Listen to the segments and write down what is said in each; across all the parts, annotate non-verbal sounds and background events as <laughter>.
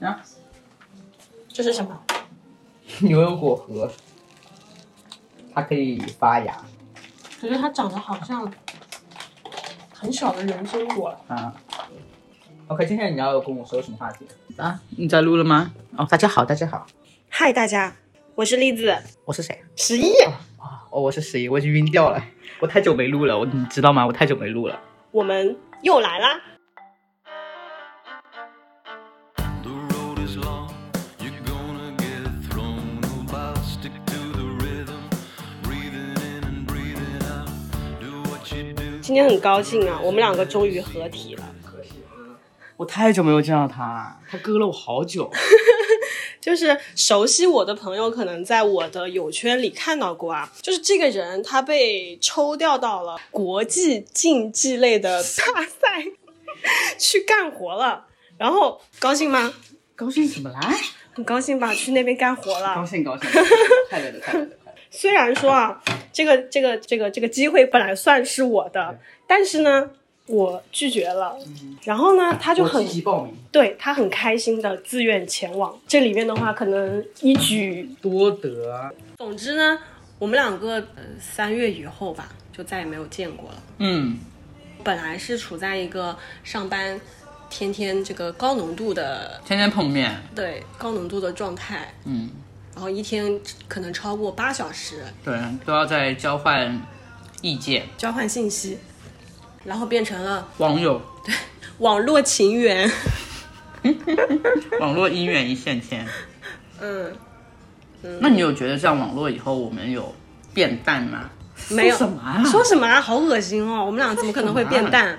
啊，这是什么？<laughs> 牛油果核，它可以发芽可是它长得好像很小的人参果。啊。OK，今天你要跟我说什么话题啊？你在录了吗？哦，大家好，大家好，嗨，大家，我是栗子，我是谁？十一。哦，我是十一，我已经晕掉了，我太久没录了，我你知道吗？我太久没录了。我们又来啦！The road is long, you're gonna get thrown about. Stick to the rhythm, breathing and breathing. Do what you do. 今天很高兴啊，我们两个终于合体了。我太久没有见到他，他割了我好久。就是熟悉我的朋友，可能在我的友圈里看到过啊。就是这个人，他被抽调到了国际竞技类的大赛去干活了。然后高兴吗？高兴怎么啦？很高兴吧？去那边干活了。高兴高 <laughs> 兴，快乐的快乐的快乐。虽然说啊，这个这个这个这个机会本来算是我的，但是呢，我拒绝了。然后呢，他就很积极报名，对他很开心的自愿前往。这里面的话，可能一举多得。总之呢，我们两个呃三月以后吧，就再也没有见过了。嗯，本来是处在一个上班天天这个高浓度的天天碰面。对高浓度的状态，嗯，然后一天可能超过八小时对，都要在交换意见。交换信息，然后变成了网友，对网络情缘。网络姻缘一线牵。嗯，那你有觉得这样网络以后我们有变淡吗？没有说什么啊？说什么啊？好恶心哦！我们俩怎么可能会变淡？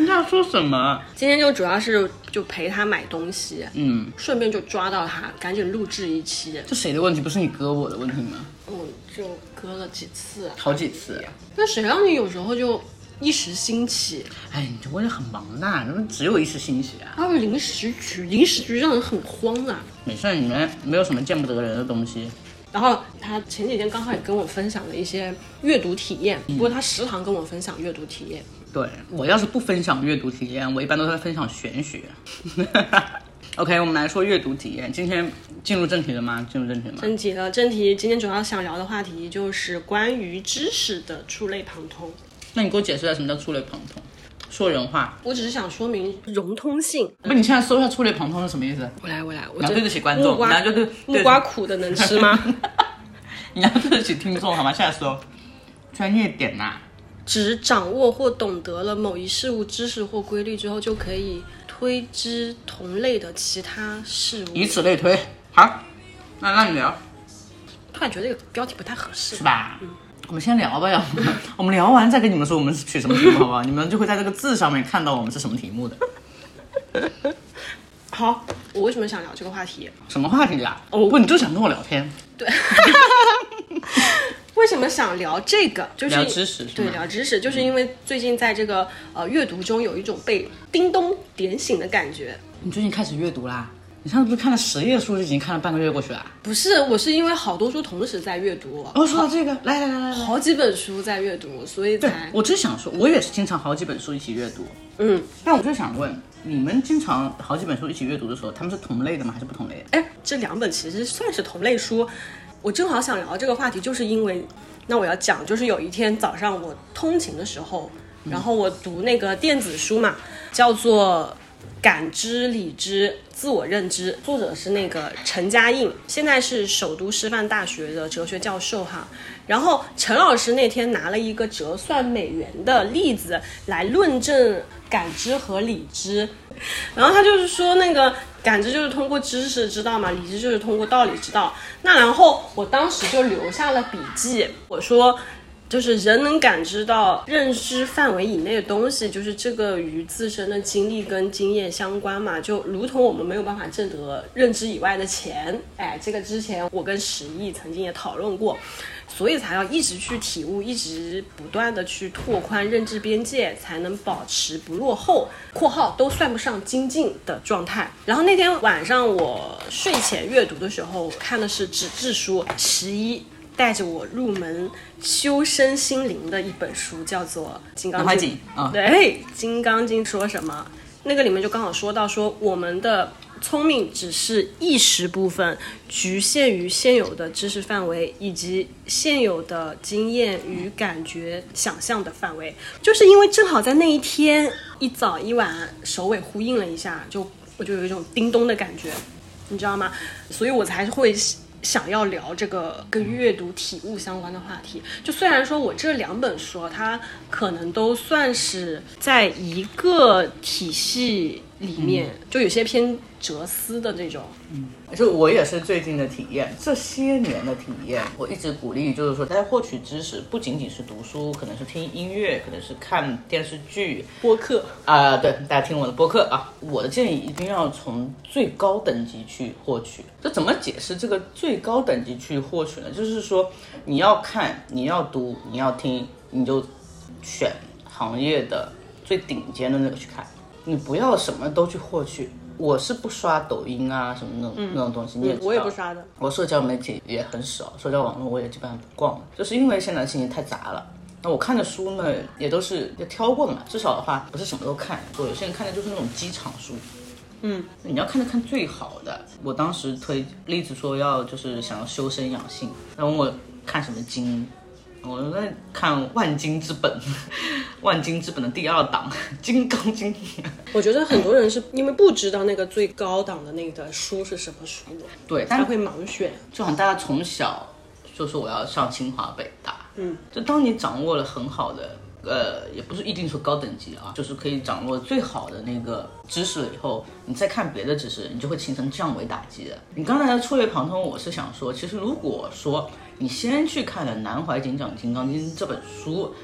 你在说什么？今天就主要是就陪他买东西，嗯，顺便就抓到他，赶紧录制一期。这谁的问题？不是你割我的问题吗？我就割了几次，好几次。那谁让你有时候就一时兴起，哎，你这我也很忙的，怎么只有一时兴起啊？还有临时局，临时局让人很慌啊。没事，你们没有什么见不得人的东西。然后他前几天刚好也跟我分享了一些阅读体验，不过他时常跟我分享阅读体验。对我要是不分享阅读体验，我一般都在分享玄学。<laughs> OK，我们来说阅读体验。今天进入正题了吗？进入正题了吗？正题了，正题今天主要想聊的话题就是关于知识的触类旁通。那你给我解释一下什么叫触类旁通？说人话。我只是想说明融通性。不，你现在搜一下触类旁通是什么意思？我来，我来，我你要对得起观众木瓜就对木瓜苦的能吃吗？<laughs> 你要对得起听众好吗？现在搜专业点呐、指掌握或懂得了某一事物知识或规律之后，就可以推知同类的其他事物。以此类推。好，那那你聊，突然觉得这个标题不太合适是。吧？我们先聊吧，要不 <laughs> 我们聊完再跟你们说我们取什么题目，好不好？你们就会在这个字上面看到我们是什么题目的。<laughs> 好，我为什么想聊这个话题？什么话题啊？哦不，你就想跟我聊天，<laughs> 为什么想聊这个？就是聊知识是对，聊知识，就是因为最近在这个呃阅读中有一种被叮咚点醒的感觉。你最近开始阅读啦？你上次不是看了十页书就已经看了半个月过去了？不是，我是因为好多书同时在阅读，哦，说到这个，来来来来来，好几本书在阅读，所以对才我只想说，我也是经常好几本书一起阅读，嗯，但我就想问，你们经常好几本书一起阅读的时候，他们是同类的吗？还是不同类的？哎，这两本其实算是同类书。我正好想聊这个话题，就是因为，那我要讲，就是有一天早上我通勤的时候，然后我读那个电子书嘛，叫做《感知、理知、自我认知》，作者是那个陈嘉映，现在是首都师范大学的哲学教授哈。然后陈老师那天拿了一个折算美元的例子来论证感知和理知，然后他就是说那个感知就是通过知识知道嘛，理知就是通过道理知道。那然后我当时就留下了笔记，我说。就是人能感知到认知范围以内的东西，就是这个与自身的经历跟经验相关嘛，就如同我们没有办法挣得认知以外的钱，哎，这个之前我跟石毅曾经也讨论过，所以才要一直去体悟，一直不断的去拓宽认知边界，才能保持不落后（括号都算不上精进的状态）。然后那天晚上我睡前阅读的时候，看的是纸质书《十一》。带着我入门修身心灵的一本书，叫做《金刚经》瑾啊对，《金刚经》说什么？那个里面就刚好说到说我们的聪明只是意识部分，局限于现有的知识范围以及现有的经验与感觉、想象的范围。就是因为正好在那一天一早一晚首尾呼应了一下，就我就有一种叮咚的感觉，你知道吗？所以我才会想要聊这个跟阅读体悟相关的话题。就虽然说我这两本书，它可能都算是在一个体系里面，就有些偏哲思的这种。嗯就我也是最近的体验，这些年的体验，我一直鼓励，就是说大家获取知识不仅仅是读书，可能是听音乐，可能是看电视剧，播客，<laughs> 啊、对，大家听我的播客啊。我的建议一定要从最高等级去获取。这怎么解释这个最高等级去获取呢？就是说你要看，你要读，你要听，你就选行业的最顶尖的那个去看，你不要什么都去获取。我是不刷抖音啊什么那种、那种东西，你也我也不刷的。我社交媒体也很少，社交网络我也基本上不逛了，就是因为现在信息太杂了。那我看的书呢，也都是要挑过的嘛，至少的话不是什么都看。我有些人看的就是那种机场书，嗯，你要看的看最好的。我当时推例子说要就是想要修身养性，然后问我看什么经，我在看万金之本，<laughs> 万金之本的第二档《金刚经》。<laughs> 我觉得很多人是因为不知道那个最高档的那个书是什么书，对，但才会盲选。就好像大家从小就说我要上清华北大，嗯，就当你掌握了很好的，呃，也不是一定说高等级啊，就是可以掌握最好的那个知识了以后，你再看别的知识，你就会形成降维打击的。你刚才的触类旁通，我是想说，其实如果说你先去看了南怀瑾讲《金刚经》这本书。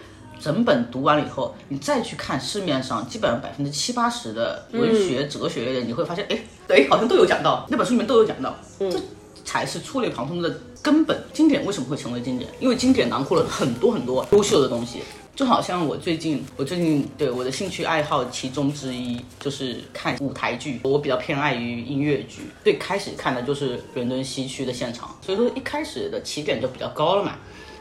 整本读完了以后，你再去看市面上基本上百分之七八十的文学、哲学类的，你会发现，哎，对，好像都有讲到，那本书里面都有讲到，这才是触类旁通的根本。经典为什么会成为经典？因为经典囊括了很多很多优秀的东西。就好像我最近，我最近对我的兴趣爱好其中之一就是看舞台剧，我比较偏爱于音乐剧。最开始看的就是伦敦西区的现场，所以说一开始的起点就比较高了嘛。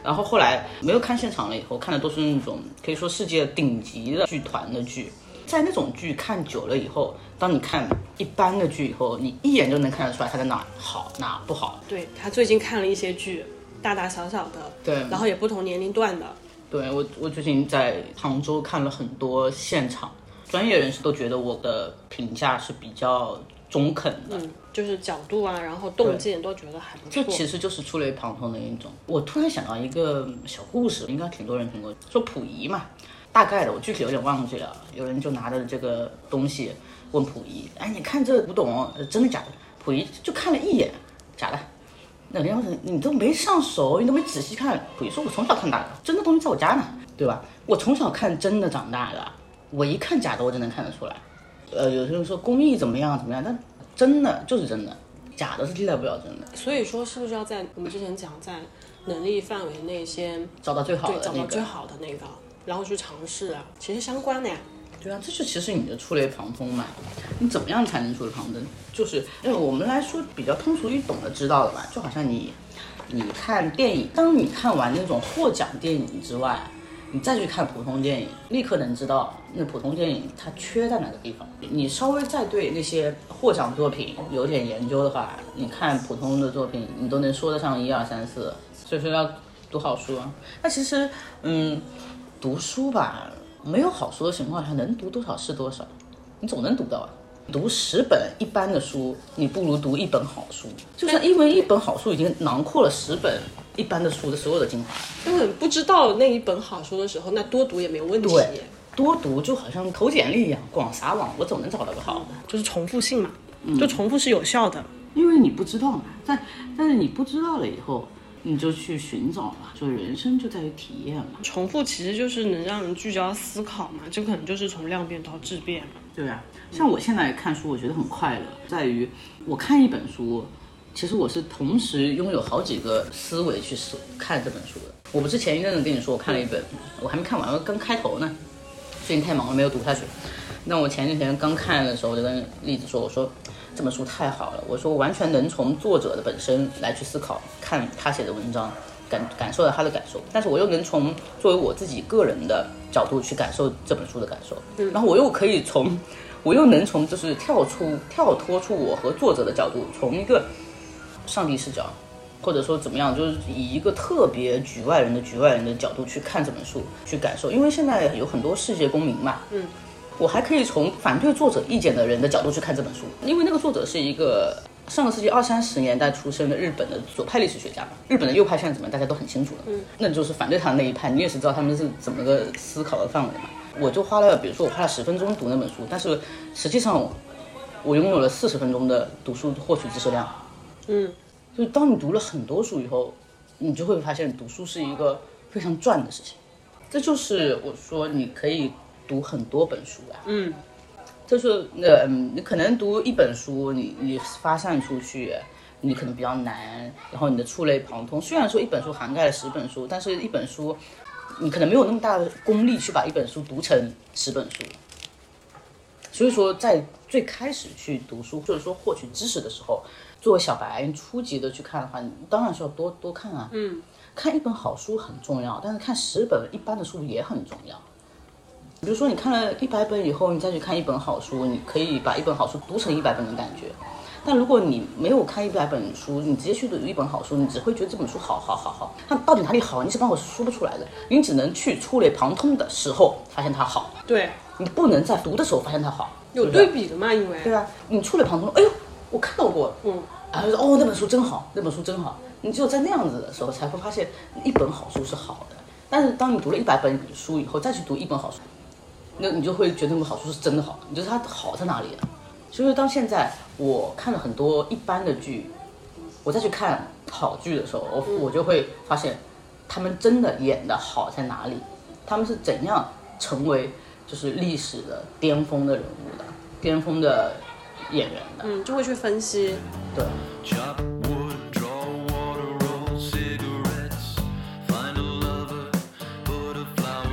然后后来没有看现场了以后，看的都是那种可以说世界顶级的剧团的剧。在那种剧看久了以后，当你看一般的剧以后，你一眼就能看得出来它在哪好哪不好。对他最近看了一些剧，大大小小的，对然后也不同年龄段的。对我，我最近在杭州看了很多现场，专业人士都觉得我的评价是比较中肯的。嗯，就是角度啊，然后动静都觉得还不错。这其实就是触类旁通的一种。我突然想到一个小故事，应该挺多人听过，说溥仪嘛，大概的，我具体有点忘记了。有人就拿着这个东西问溥仪，哎，你看这古董呃真的假的？溥仪就看了一眼，假的。那人家说你都没上手，你都没仔细看。比如说：“我从小看大的，真的东西在我家呢，对吧？我从小看真的长大的，我一看假的我就能看得出来。呃，有些人说工艺怎么样怎么样，但真的就是真的，假的是替代不了真的。所以说，是不是要在我们之前讲，在能力范围内先找到最好的那个找到最好的那个，然后去尝试啊？其实相关的呀。对啊，这就其实你的触类旁通嘛。你怎么样才能触类旁通？就是因为我们来说比较通俗易懂的知道了吧，就好像你你看电影，当你看完那种获奖电影之外，你再去看普通电影，立刻能知道那普通电影它缺在哪个地方。你稍微再对那些获奖作品有点研究的话，你看普通的作品，你都能说得上一二三四。所以说要读好书啊。那其实，嗯，读书吧，没有好书的情况下，能读多少是多少，你总能读到啊。读十本一般的书，你不如读一本好书，就是因为一本好书已经囊括了十本一般的书的所有的精华。根本不知道那一本好书的时候，那多读也没有问题。对，多读就好像投简历一样，广撒网，我总能找到个好的。就是重复性嘛，就重复是有效的。因为你不知道嘛，但但是你不知道了以后，你就去寻找嘛，就人生就在于体验嘛。重复其实就是能让人聚焦思考嘛，这可能就是从量变到质变嘛。对啊，像我现在看书，我觉得很快乐，在于我看一本书，其实我是同时拥有好几个思维去思看这本书的。我不是前一阵子跟你说我看了一本，我还没看完，我刚开头呢，最近太忙了没有读下去。那我前几天刚看的时候，我就跟栗子说，我说这本书太好了，我说我完全能从作者的本身来去思考，看他写的文章，感感受到他的感受，但是我又能从作为我自己个人的角度去感受这本书的感受，然后我又可以从，我又能从就是跳出跳脱出我和作者的角度，从一个上帝视角，或者说怎么样，就是以一个特别局外人的局外人的角度去看这本书，去感受，因为现在有很多世界公民嘛，嗯。我还可以从反对作者意见的人的角度去看这本书，因为那个作者是一个上个世纪二三十年代出生的日本的左派历史学家嘛。日本的右派现在怎么样，大家都很清楚的。嗯，那就是反对他的那一派，你也是知道他们是怎么个思考的范围嘛。我就花了，比如说我花了十分钟读那本书，但是实际上我拥有了四十分钟的读书获取知识量。嗯，就是当你读了很多书以后，你就会发现读书是一个非常赚的事情。这就是我说你可以。读很多本书啊，嗯，就是呃，你可能读一本书，你你发散出去，你可能比较难，然后你的触类旁通。虽然说一本书涵盖了十本书，但是一本书，你可能没有那么大的功力去把一本书读成十本书。所以说，在最开始去读书或者说获取知识的时候，作为小白初级的去看的话，你当然是要多多看啊。嗯，看一本好书很重要，但是看十本一般的书也很重要。比如说，你看了一百本以后，你再去看一本好书，你可以把一本好书读成一百本的感觉。但如果你没有看一百本书，你直接去读一本好书，你只会觉得这本书好好好好，它到底哪里好，你是帮我说不出来的。你只能去触类旁通的时候发现它好，对你不能在读的时候发现它好，有对比的嘛？因为对啊？你触类旁通，哎呦，我看到过，嗯，然后说哦，那本书真好，那本书真好。你只有在那样子的时候才会发现一本好书是好的。但是当你读了一百本书以后，再去读一本好书。那你就会觉得那个好处是真的好，你觉得它好在哪里啊？所以到现在我看了很多一般的剧，我再去看好剧的时候，我我就会发现，他们真的演的好在哪里？他们是怎样成为就是历史的巅峰的人物的，巅峰的演员的？嗯，就会去分析。对.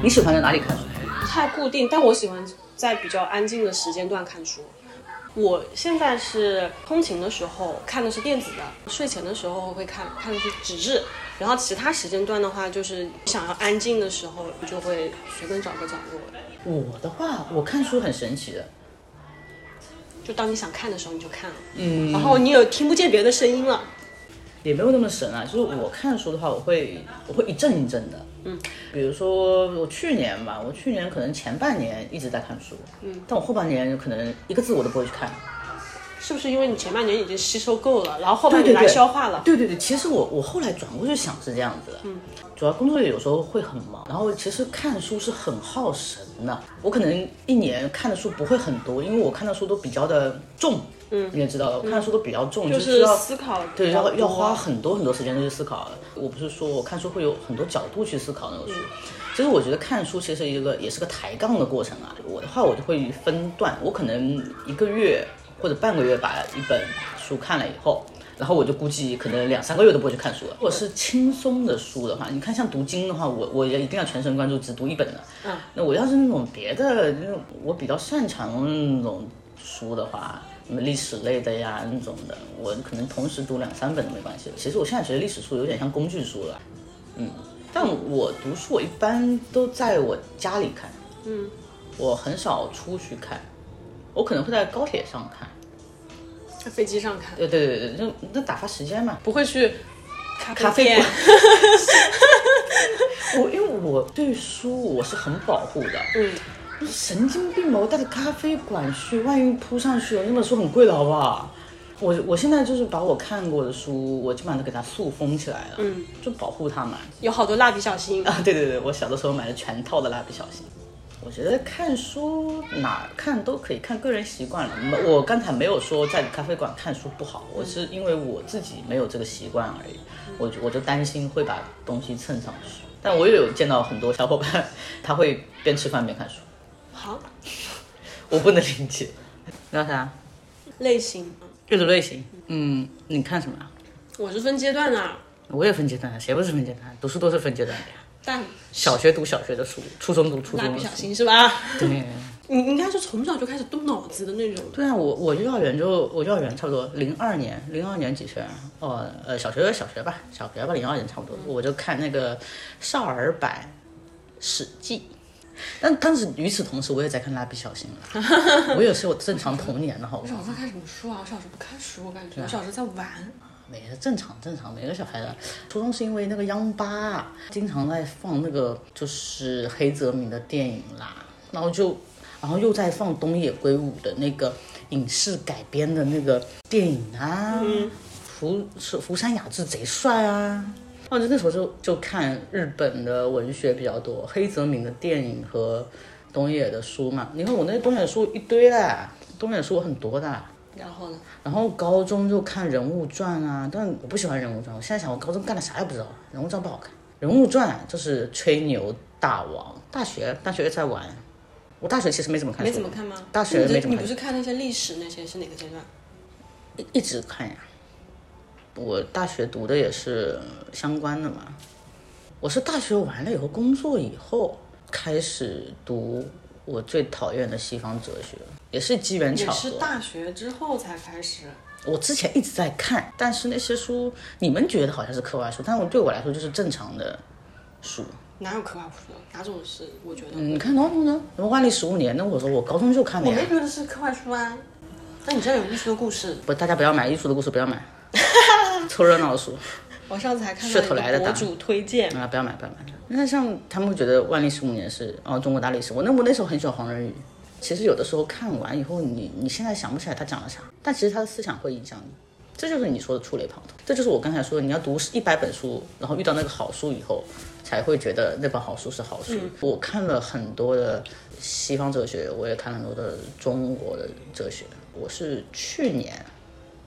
你喜欢在哪里看书？不太固定，但我喜欢在比较安静的时间段看书。我现在是通勤的时候看的是电子的，睡前的时候会看看的是纸质，然后其他时间段的话，就是想要安静的时候，就会随便找个角落。我的话，我看书很神奇的，就当你想看的时候，你就看了，嗯，然后你有听不见别的声音了。也没有那么神啊。就是我看书的话，我会我会一阵一阵的，嗯，比如说我去年吧，我去年可能前半年一直在看书，嗯，但我后半年可能一个字我都不会去看。是不是因为你前半年已经吸收够了，然后后半年来消化了？对对对，其实我我后来转过去想是这样子的，嗯，主要工作有时候会很忙，然后其实看书是很耗神的。我可能一年看的书不会很多，因为我看的书都比较的重，嗯，你也知道看书都比较重，就就是需要思考对，要要花很多很多时间去思考。我不是说我看书会有很多角度去思考那个书，其实我觉得看书其实一个也是个抬杠的过程啊。我的话我就会分段，我可能一个月或者半个月把一本书看了以后。然后我就估计可能两三个月都不会去看书了。如果是轻松的书的话，你看像读经的话，我我也一定要全神贯注，只读一本的。嗯，那我要是那种别的那种我比较擅长那种书的话，历史类的呀那种的，我可能同时读两三本都没关系。其实我现在觉得历史书有点像工具书了，嗯，但我读书我一般都在我家里看，嗯，我很少出去看，我可能会在高铁上看，在飞机上看，对对对对，就那打发时间嘛。不会去咖咖啡馆。<laughs> 我因为我对书我是很保护的，嗯，我神经病吧？我带着咖啡馆去，万一扑上去了，那本书很贵的好不好？我我现在就是把我看过的书，我基本上都给它塑封起来了，嗯，就保护它嘛。有好多蜡笔小新。啊，<laughs> 对对对，我小的时候买了全套的蜡笔小新。我觉得看书哪看都可以，看个人习惯了。没我刚才没有说在咖啡馆看书不好，我是因为我自己没有这个习惯而已。我就我就担心会把东西蹭上去。但我也有见到很多小伙伴，<laughs> 他会边吃饭边看书，好，<laughs> 我不能理解。聊啥，类型，阅读类型，嗯，你看什么啊？我是分阶段的，我也分阶段，谁不是分阶段？读书都是分阶段的呀。但小学读小学的书，初中读初中的书蜡笔小。心是吧？对，<laughs> 你应该是从小就开始动脑子的那种。对啊，我我幼儿园就我幼儿园差不多零二年，零二年几岁啊？哦，呃，小学小学吧，小学吧，零二年差不多，我就看那个少儿版《史记》。但但是与此同时，我也在看蜡笔小新了。<laughs> 我也是我正常童年的好不好？我小时候看什么书啊？我小时候不看书，我感觉我小时候在玩。每个正常正常，每个小孩的初中是因为那个央八经常在放那个就是黑泽明的电影啦，然后就然后又在放东野圭吾的那个影视改编的那个电影啊，嗯福是福山雅治贼帅啊。哦，就那时候就就看日本的文学比较多，黑泽明的电影和东野的书嘛。你看我那东野书一堆嘞，东野书很多的。然后呢？然后高中就看人物传啊，但我不喜欢人物传。我现在想，我高中干了啥也不知道，人物传不好看。人物传就是吹牛大王。大学大学在玩，我大学其实没怎么看，没怎么看吗？大学没怎么看你不是看那些历史那些是哪个阶段？一一直看呀。我大学读的也是相关的嘛。我是大学完了以后，工作以后开始读我最讨厌的西方哲学，也是机缘巧合。也是大学之后才开始。我之前一直在看，但是那些书，你们觉得好像是课外书，但我对我来说就是正常的书。哪有课外书？哪种是？我觉得。你看哪种呢？什么万历十五年呢？我说我高中就看过。我没觉得是课外书啊。但你知道有艺术的故事，不，大家不要买，艺术的故事不要买。<laughs> 凑热闹的书我上次还看噱到一头来的大主推荐，啊，不要买，不要买。那像他们会觉得万历十五年是哦中国大历史，我那我那时候很喜欢黄仁宇。其实有的时候看完以后，你你现在想不起来他讲了啥，但其实他的思想会影响你。这就是你说的触类旁通，这就是我刚才说的，你要读一百本书，然后遇到那个好书以后，才会觉得那本好书是好书。我看了很多的西方哲学，我也看了很多的中国的哲学。我是去年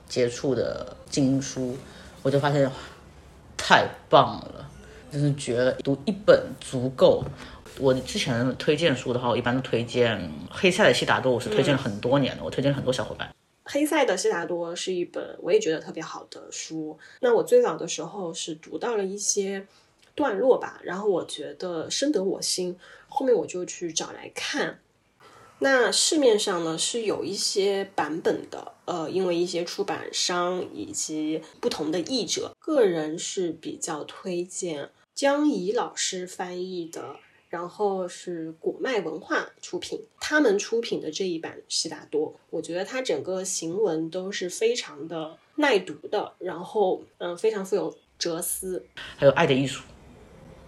接触的经书，我就发现太棒了，真是绝了！读一本足够。我之前推荐书的话，我一般都推荐黑塞的《悉达多》，我是推荐了很多年的，我推荐了很多小伙伴。黑塞的《悉达多》是一本我也觉得特别好的书。那我最早的时候是读到了一些段落吧，然后我觉得深得我心，后面我就去找来看。那市面上呢是有一些版本的，呃，因为一些出版商以及不同的译者，个人是比较推荐江怡老师翻译的，然后是果麦文化出品，他们出品的这一版《悉达多》，我觉得它整个行文都是非常的耐读的，然后嗯，非常富有哲思。还有《爱的艺术》，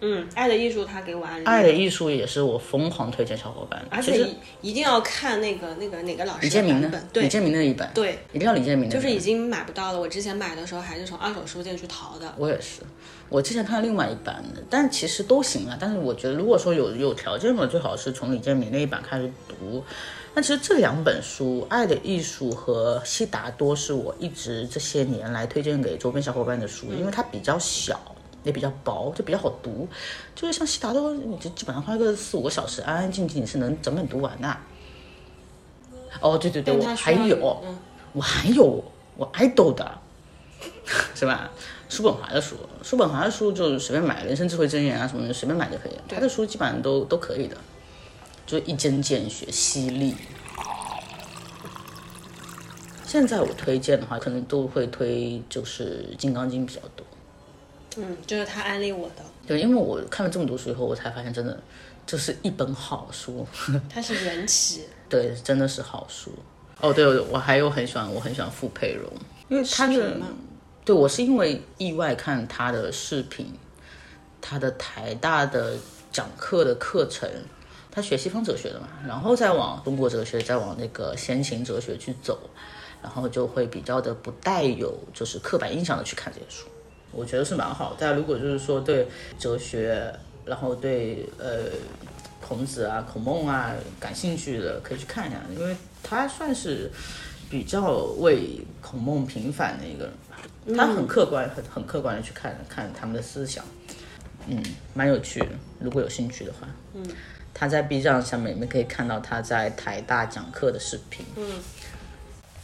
嗯，《爱的艺术》他给我安利《爱的艺术》也是我疯狂推荐小伙伴的，而且一一定要看那个那个哪个老师李建明的本，，对。李建明的一本，对，一定要李建明的，就是已经买不到了。我之前买的时候还是从二手书店去淘的。我也是，我之前看了另外一版的，但其实都行啊。但是我觉得，如果说有有条件的，最好是从李建明那一版开始读。但其实这两本书《爱的艺术》和《悉达多》是我一直这些年来推荐给周边小伙伴的书，因为它比较小，也比较薄，就比较好读。就是像《悉达多》，你就基本上花个四五个小时，安安静静你是能整本读完的。哦，对对对，我还有，嗯我还有我 idol 的，<laughs> 是吧？叔本华的书，叔本华的书就随便买，人生智慧箴言啊什么的，随便买就可以了。他的书基本上都都可以的，就一针见血、犀利。现在我推荐的话，可能都会推就是《金刚经》比较多。嗯，就是他安利我的，对，因为我看了这么多书以后，我才发现真的这是一本好书。<laughs> 他是缘起，<laughs> 对，真的是好书。哦，对，我还有很喜欢，我很喜欢傅佩荣，因为他是对我是因为意外看他的视频，他的台大的讲课的课程，他学西方哲学的嘛，然后再往中国哲学，再往那个先秦哲学去走，然后就会比较的不带有就是刻板印象的去看这些书，我觉得是蛮好。大家如果就是说对哲学，然后对呃孔子啊、孔孟啊感兴趣的，可以去看一下，因为他算是比较为孔孟平反的一个人吧。他很客观，很很客观的去看看他们的思想，嗯，蛮有趣的。如果有兴趣的话，嗯，他在 B 站上面你们可以看到他在台大讲课的视频，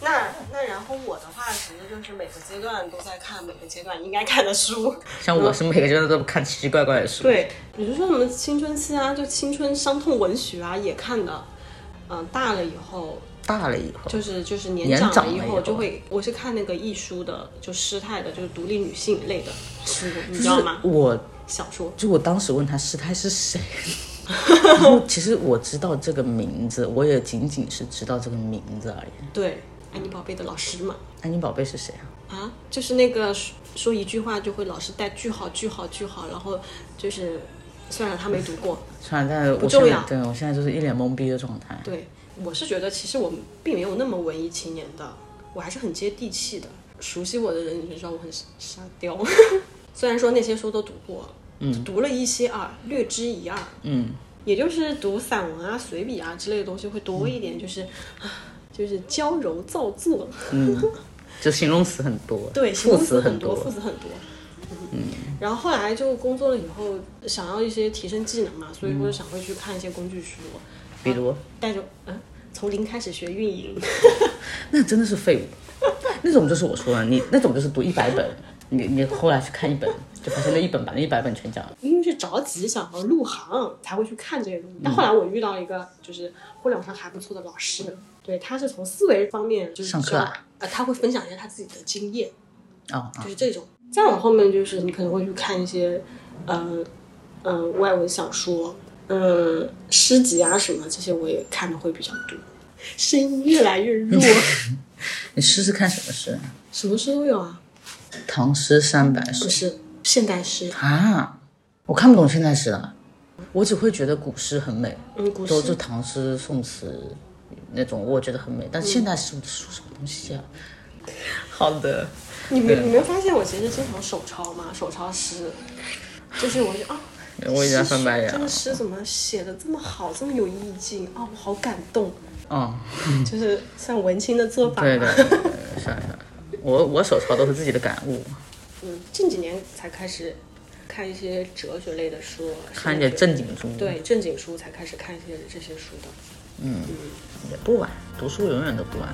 那那然后我的话，其实就是每个阶段都在看每个阶段应该看的书。像我是每个阶段都看奇奇怪怪的书，对，比如说什么青春期啊，就青春伤痛文学啊，也看的。嗯、大了以后，大了以后，就是就是年年长了以后后就会，我是看那个易书的，就师太的，就是独立女性类的书，你知道吗？我小说。就我当时问他师太是谁，<laughs> 然后其实我知道这个名字，我也仅仅是知道这个名字而已。对，安妮宝贝的老师嘛。安妮宝贝是谁啊？啊，就是那个说说一句话就会老是带句号句号句号，然后就是虽然他没读过，算了，但是不重要对我现在就是一脸懵逼的状态。对我是觉得其实我并没有那么文艺青年的，我还是很接地气的。熟悉我的人你就知道我很沙雕，<laughs> 虽然说那些书都读过，嗯，读了一些啊，略知一二，嗯，也就是读散文啊、随笔啊之类的东西会多一点，就是啊，就是娇柔造作，嗯就形容词很多，<laughs> 对，形副容词很多，副词很多。嗯，然后后来就工作了以后，想要一些提升技能嘛，所以我就想会去看一些工具书，比如带着嗯，从零开始学运营，<laughs> 那真的是废物，那种就是我说的，你那种就是读一百本，你你后来去看一本，就发现那一本把那一百本全讲了。因为是着急想要入行才会去看这些东西。但后来我遇到一个就是互联网上还不错的老师，对，他是从思维方面就是上课啊呃，他会分享一下他自己的经验，哦啊就是这种。再往后面就是你可能会去看一些，呃，呃，外文小说，嗯、诗集啊什么这些我也看的会比较多。声音越来越弱，<laughs> 你诗是看什么诗？什么诗都有啊，唐诗三百首不是现代诗，啊，我看不懂现代诗了，我只会觉得古诗很美，嗯，古诗都是唐诗宋词那种，我觉得很美。但是现代诗我说什么东西啊？好的，你没你没发现我其实经常手抄吗？手抄诗，就是我就啊，<laughs> 我已经在翻白眼了这个。诗怎么写的这么好，这么有意境啊、我好感动。哦，<laughs> 就是像文青的做法。对对对，对算了算了，我我手抄都是自己的感悟，嗯，近几年才开始看一些哲学类的书，看一些正经书，对正经书才开始看一些这些书的。也不晚，读书永远都不晚。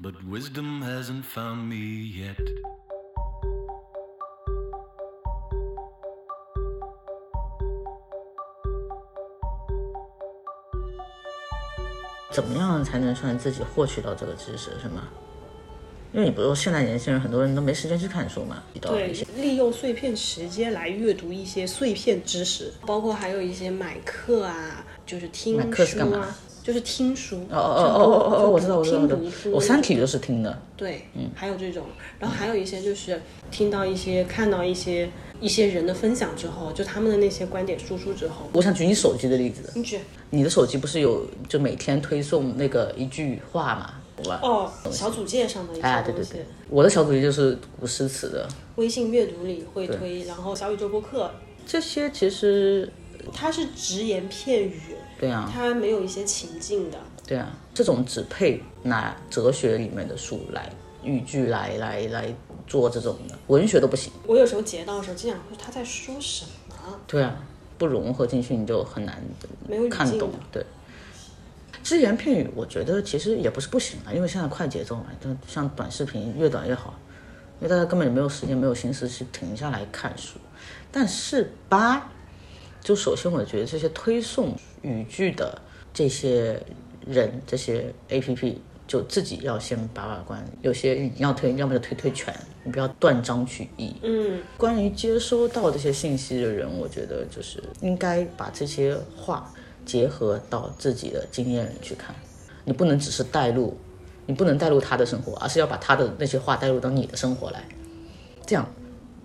But wisdom hasn't found me yet. 怎么样才能算自己获取到这个知识，是吗？因为你不是说现在年轻人很多人都没时间去看书嘛，对，利用碎片时间来阅读一些碎片知识，包括还有一些买课啊，就是听买课是干嘛书啊，就是听书。哦哦哦哦哦哦，我知道我知道我三体》就是听的，对，嗯，还有这种，然后还有一些就是听到一些、看到一些一些人的分享之后，就他们的那些观点输出之后，我想举你手机的例子，你举你的手机不是有就每天推送那个一句话嘛？哦，小组件上的一些东西，对。对，我的小组件就是古诗词的，微信阅读里会推，然后小宇宙播客，这些其实它是只言片语，对啊，它没有一些情境的。对啊，这种只配拿哲学里面的书来语句来来来做这种的，文学都不行。我有时候截到的时候，经常会他在说什么，对啊，不融合进去你就很难没有语看懂。对，只言片语，我觉得其实也不是不行啊，因为现在快节奏嘛，就像短视频越短越好，因为大家根本就没有时间、没有心思去停下来看书。但是吧，就首先我觉得这些推送语句的这些人、这些 A P P，就自己要先把把关。有些你要推，要么就推推全，你不要断章取义。嗯，关于接收到这些信息的人，我觉得就是应该把这些话结合到自己的经验里去看。你不能只是带入，你不能带入他的生活，而是要把他的那些话带入到你的生活来，这样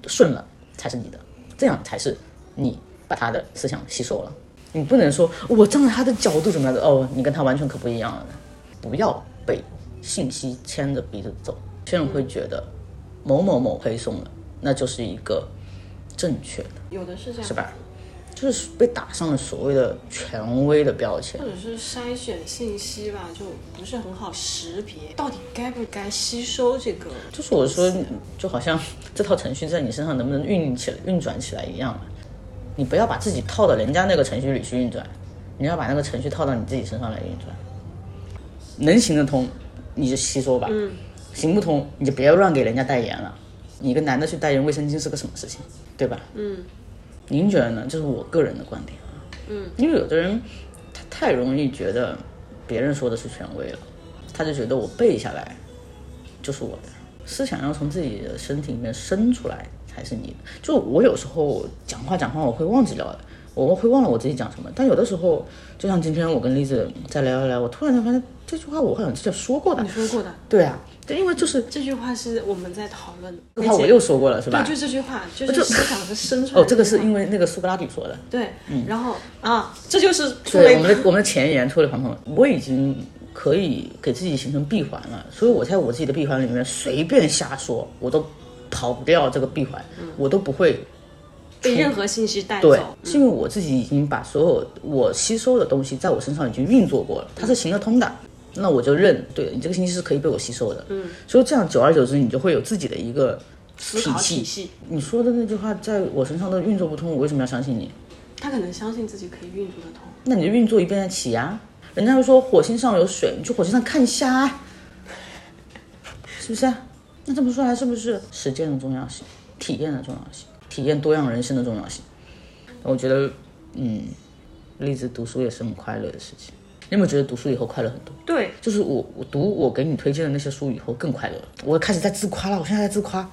顺了才是你的，这样才是你把他的思想吸收了。你不能说我站在他的角度怎么样的哦，你跟他完全可不一样了。不要被信息牵着鼻子走。有些人会觉得某某某推送了，那就是一个正确的，有的是这样，是吧？就是被打上了所谓的权威的标签或。者是筛选信息吧，就不是很好识别，到底该不该吸收这个？就是我说，就好像这套程序在你身上能不能运起来、运转起来一样，你不要把自己套到人家那个程序里去运转，你要把那个程序套到你自己身上来运转。能行得通，你就吸收吧；行不通，你就别乱给人家代言了。你一个男的去代言卫生巾是个什么事情，对吧？嗯，您觉得呢？这是我个人的观点啊。嗯，因为有的人他太容易觉得别人说的是权威了，他就觉得我背下来就是我的，思想要从自己的身体里面生出来才是你的。就我有时候讲话讲话我会忘记掉的，我会忘了我自己讲什么。但有的时候，就像今天我跟栗子在聊一聊，我突然间发现这句话我好像之前说过的你。说过的对啊，对，因为就是这句话是我们在讨论的，这话我又说过了，是吧？对，就这句话，就是思想是生出来的哦，这个是因为那个苏格拉底说的。对，然后啊，这就是对，我们的我们的前言触类旁通，我已经可以给自己形成闭环了，所以我在我自己的闭环里面随便瞎说，我都跑不掉这个闭环，我都不会被任何信息带对走，，是因为我自己已经把所有我吸收的东西在我身上已经运作过了，它是行得通的。那我就认，对你这个信息是可以被我吸收的，嗯，所以这样久而久之，你就会有自己的一个体系体体系。你说的那句话在我身上都运作不通，我为什么要相信你？他可能相信自己可以运作得通。那你就运作一遍再起呀、人家会说火星上有水，你去火星上看一下啊，是不是啊？那这么说来，是不是实践的重要性、体验的重要性、体验多样人生的重要性？我觉得，嗯，栗子读书也是很快乐的事情。你有没有觉得读书以后快乐很多？对，就是我我读我给你推荐的那些书以后更快乐了。我开始在自夸了，我现在在自夸，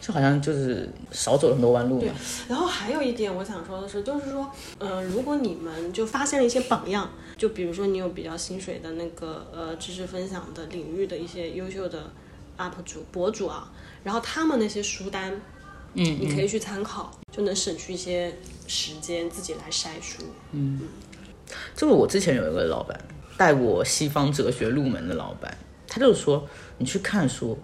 就好像就是少走了很多弯路嘛。然后还有一点我想说的是，就是说，呃，如果你们就发现了一些榜样，就比如说你有比较薪水的那个呃知识分享的领域的一些优秀的 UP 主博主啊，然后他们那些书单，嗯，你可以去参考，就能省去一些时间自己来筛书。嗯这个我之前有一个老板带我西方哲学入门的老板，他就是说你去看书，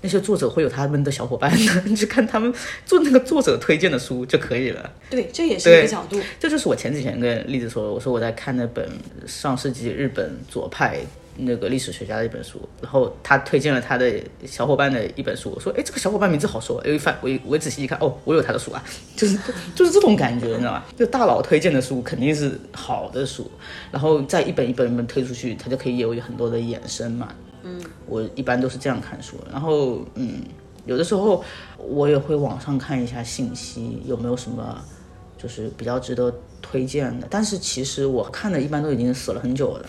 那些作者会有他们的小伙伴的，你 <laughs> 去看他们做那个作者推荐的书就可以了。对，这也是一个角度。这就是我前几天跟栗子说，我说我在看那本上世纪日本左派那个历史学家的一本书，然后他推荐了他的小伙伴的一本书，我说哎这个小伙伴名字好熟啊，又一翻我我仔细一看，哦我有他的书啊，<laughs> 就是就是这种感觉，你知道吧？就大佬推荐的书肯定是好的书，然后再一本一本一本推出去，它就可以有很多的衍生嘛。嗯，我一般都是这样看书，然后嗯，有的时候我也会网上看一下信息，有没有什么就是比较值得推荐的。但是其实我看的一般都已经死了很久了，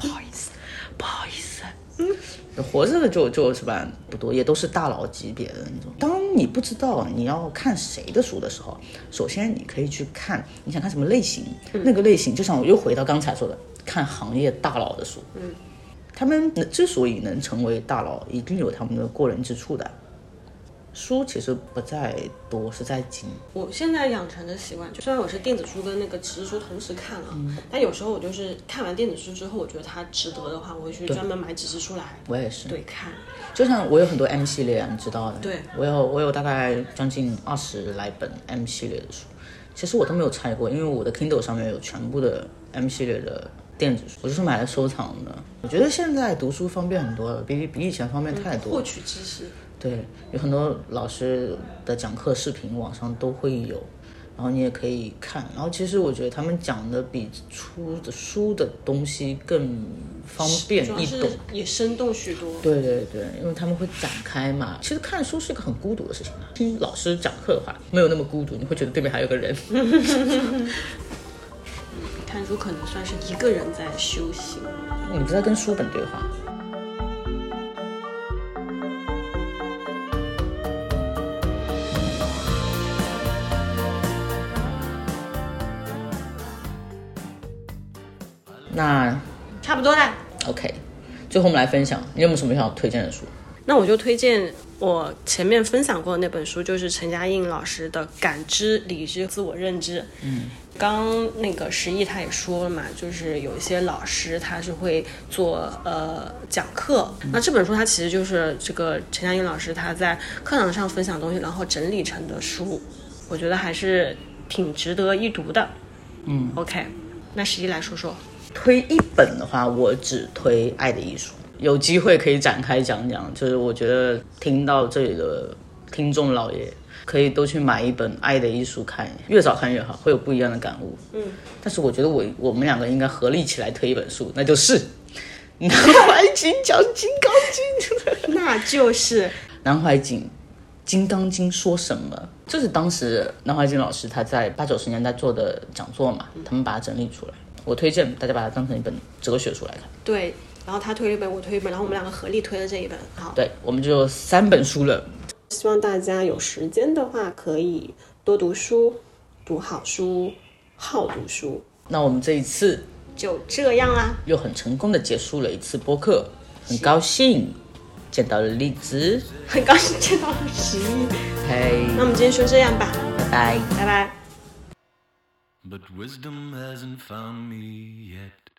不好意思，不好意思。嗯，活着的就就是吧不多，也都是大佬级别的那种。当你不知道你要看谁的书的时候，首先你可以去看你想看什么类型，那个类型就像我又回到刚才说的，看行业大佬的书。嗯，他们之所以能成为大佬，一定有他们的过人之处的。书其实不在多，是在精。我现在养成的习惯，就虽然我是电子书跟那个纸质书同时看了，但有时候我就是看完电子书之后，我觉得它值得的话，我会去专门买纸质书来我也是，对看。就像我有很多 M 系列啊，你知道的。对，我有我有大概将近二十来本 M 系列的书，其实我都没有拆过，因为我的 Kindle 上面有全部的 M 系列的电子书，我就是买来收藏的。我觉得现在读书方便很多了，比比以前方便太多了。获取知识，对，有很多老师的讲课视频网上都会有，然后你也可以看。然后其实我觉得他们讲的比出的书的东西更方便易懂。也生动许多。对对对，因为他们会展开嘛。其实看书是一个很孤独的事情啊。听老师讲课的话，没有那么孤独，你会觉得对面还有个人。<laughs> 看书可能算是一个人在修行。你不是在跟书本对话。最后我们来分享，你有没有什么想要推荐的书？那我就推荐我前面分享过的那本书，就是陈嘉映老师的《感知、理智、自我认知》。嗯，刚那个石毅他也说了嘛，就是有一些老师他是会做呃讲课，那这本书它其实就是这个陈嘉映老师他在课堂上分享东西，然后整理成的书，我觉得还是挺值得一读的。嗯，OK，那石毅来说说。推一本的话，我只推《爱的艺术》。有机会可以展开讲讲，就是我觉得听到这里的听众老爷可以都去买一本《爱的艺术》看，越早看越好，会有不一样的感悟。嗯，但是我觉得我我们两个应该合力起来推一本书，那就是《南怀瑾讲金刚经》。那就是南怀瑾金刚经》说什么？这是当时南怀瑾老师他在八九十年代做的讲座嘛，他们把它整理出来。我推荐大家把它当成一本哲学书来看。对，然后他推了一本，我推一本，然后我们两个合力推了这一本。好，对，我们就三本书了。希望大家有时间的话，可以多读书，读好书，好读书。那我们这一次就这样啦，又很成功的结束了一次播客，很高兴见到了栗子，很高兴见到了十一。嘿，那我们今天就这样吧，拜拜。拜拜。But wisdom hasn't found me yet.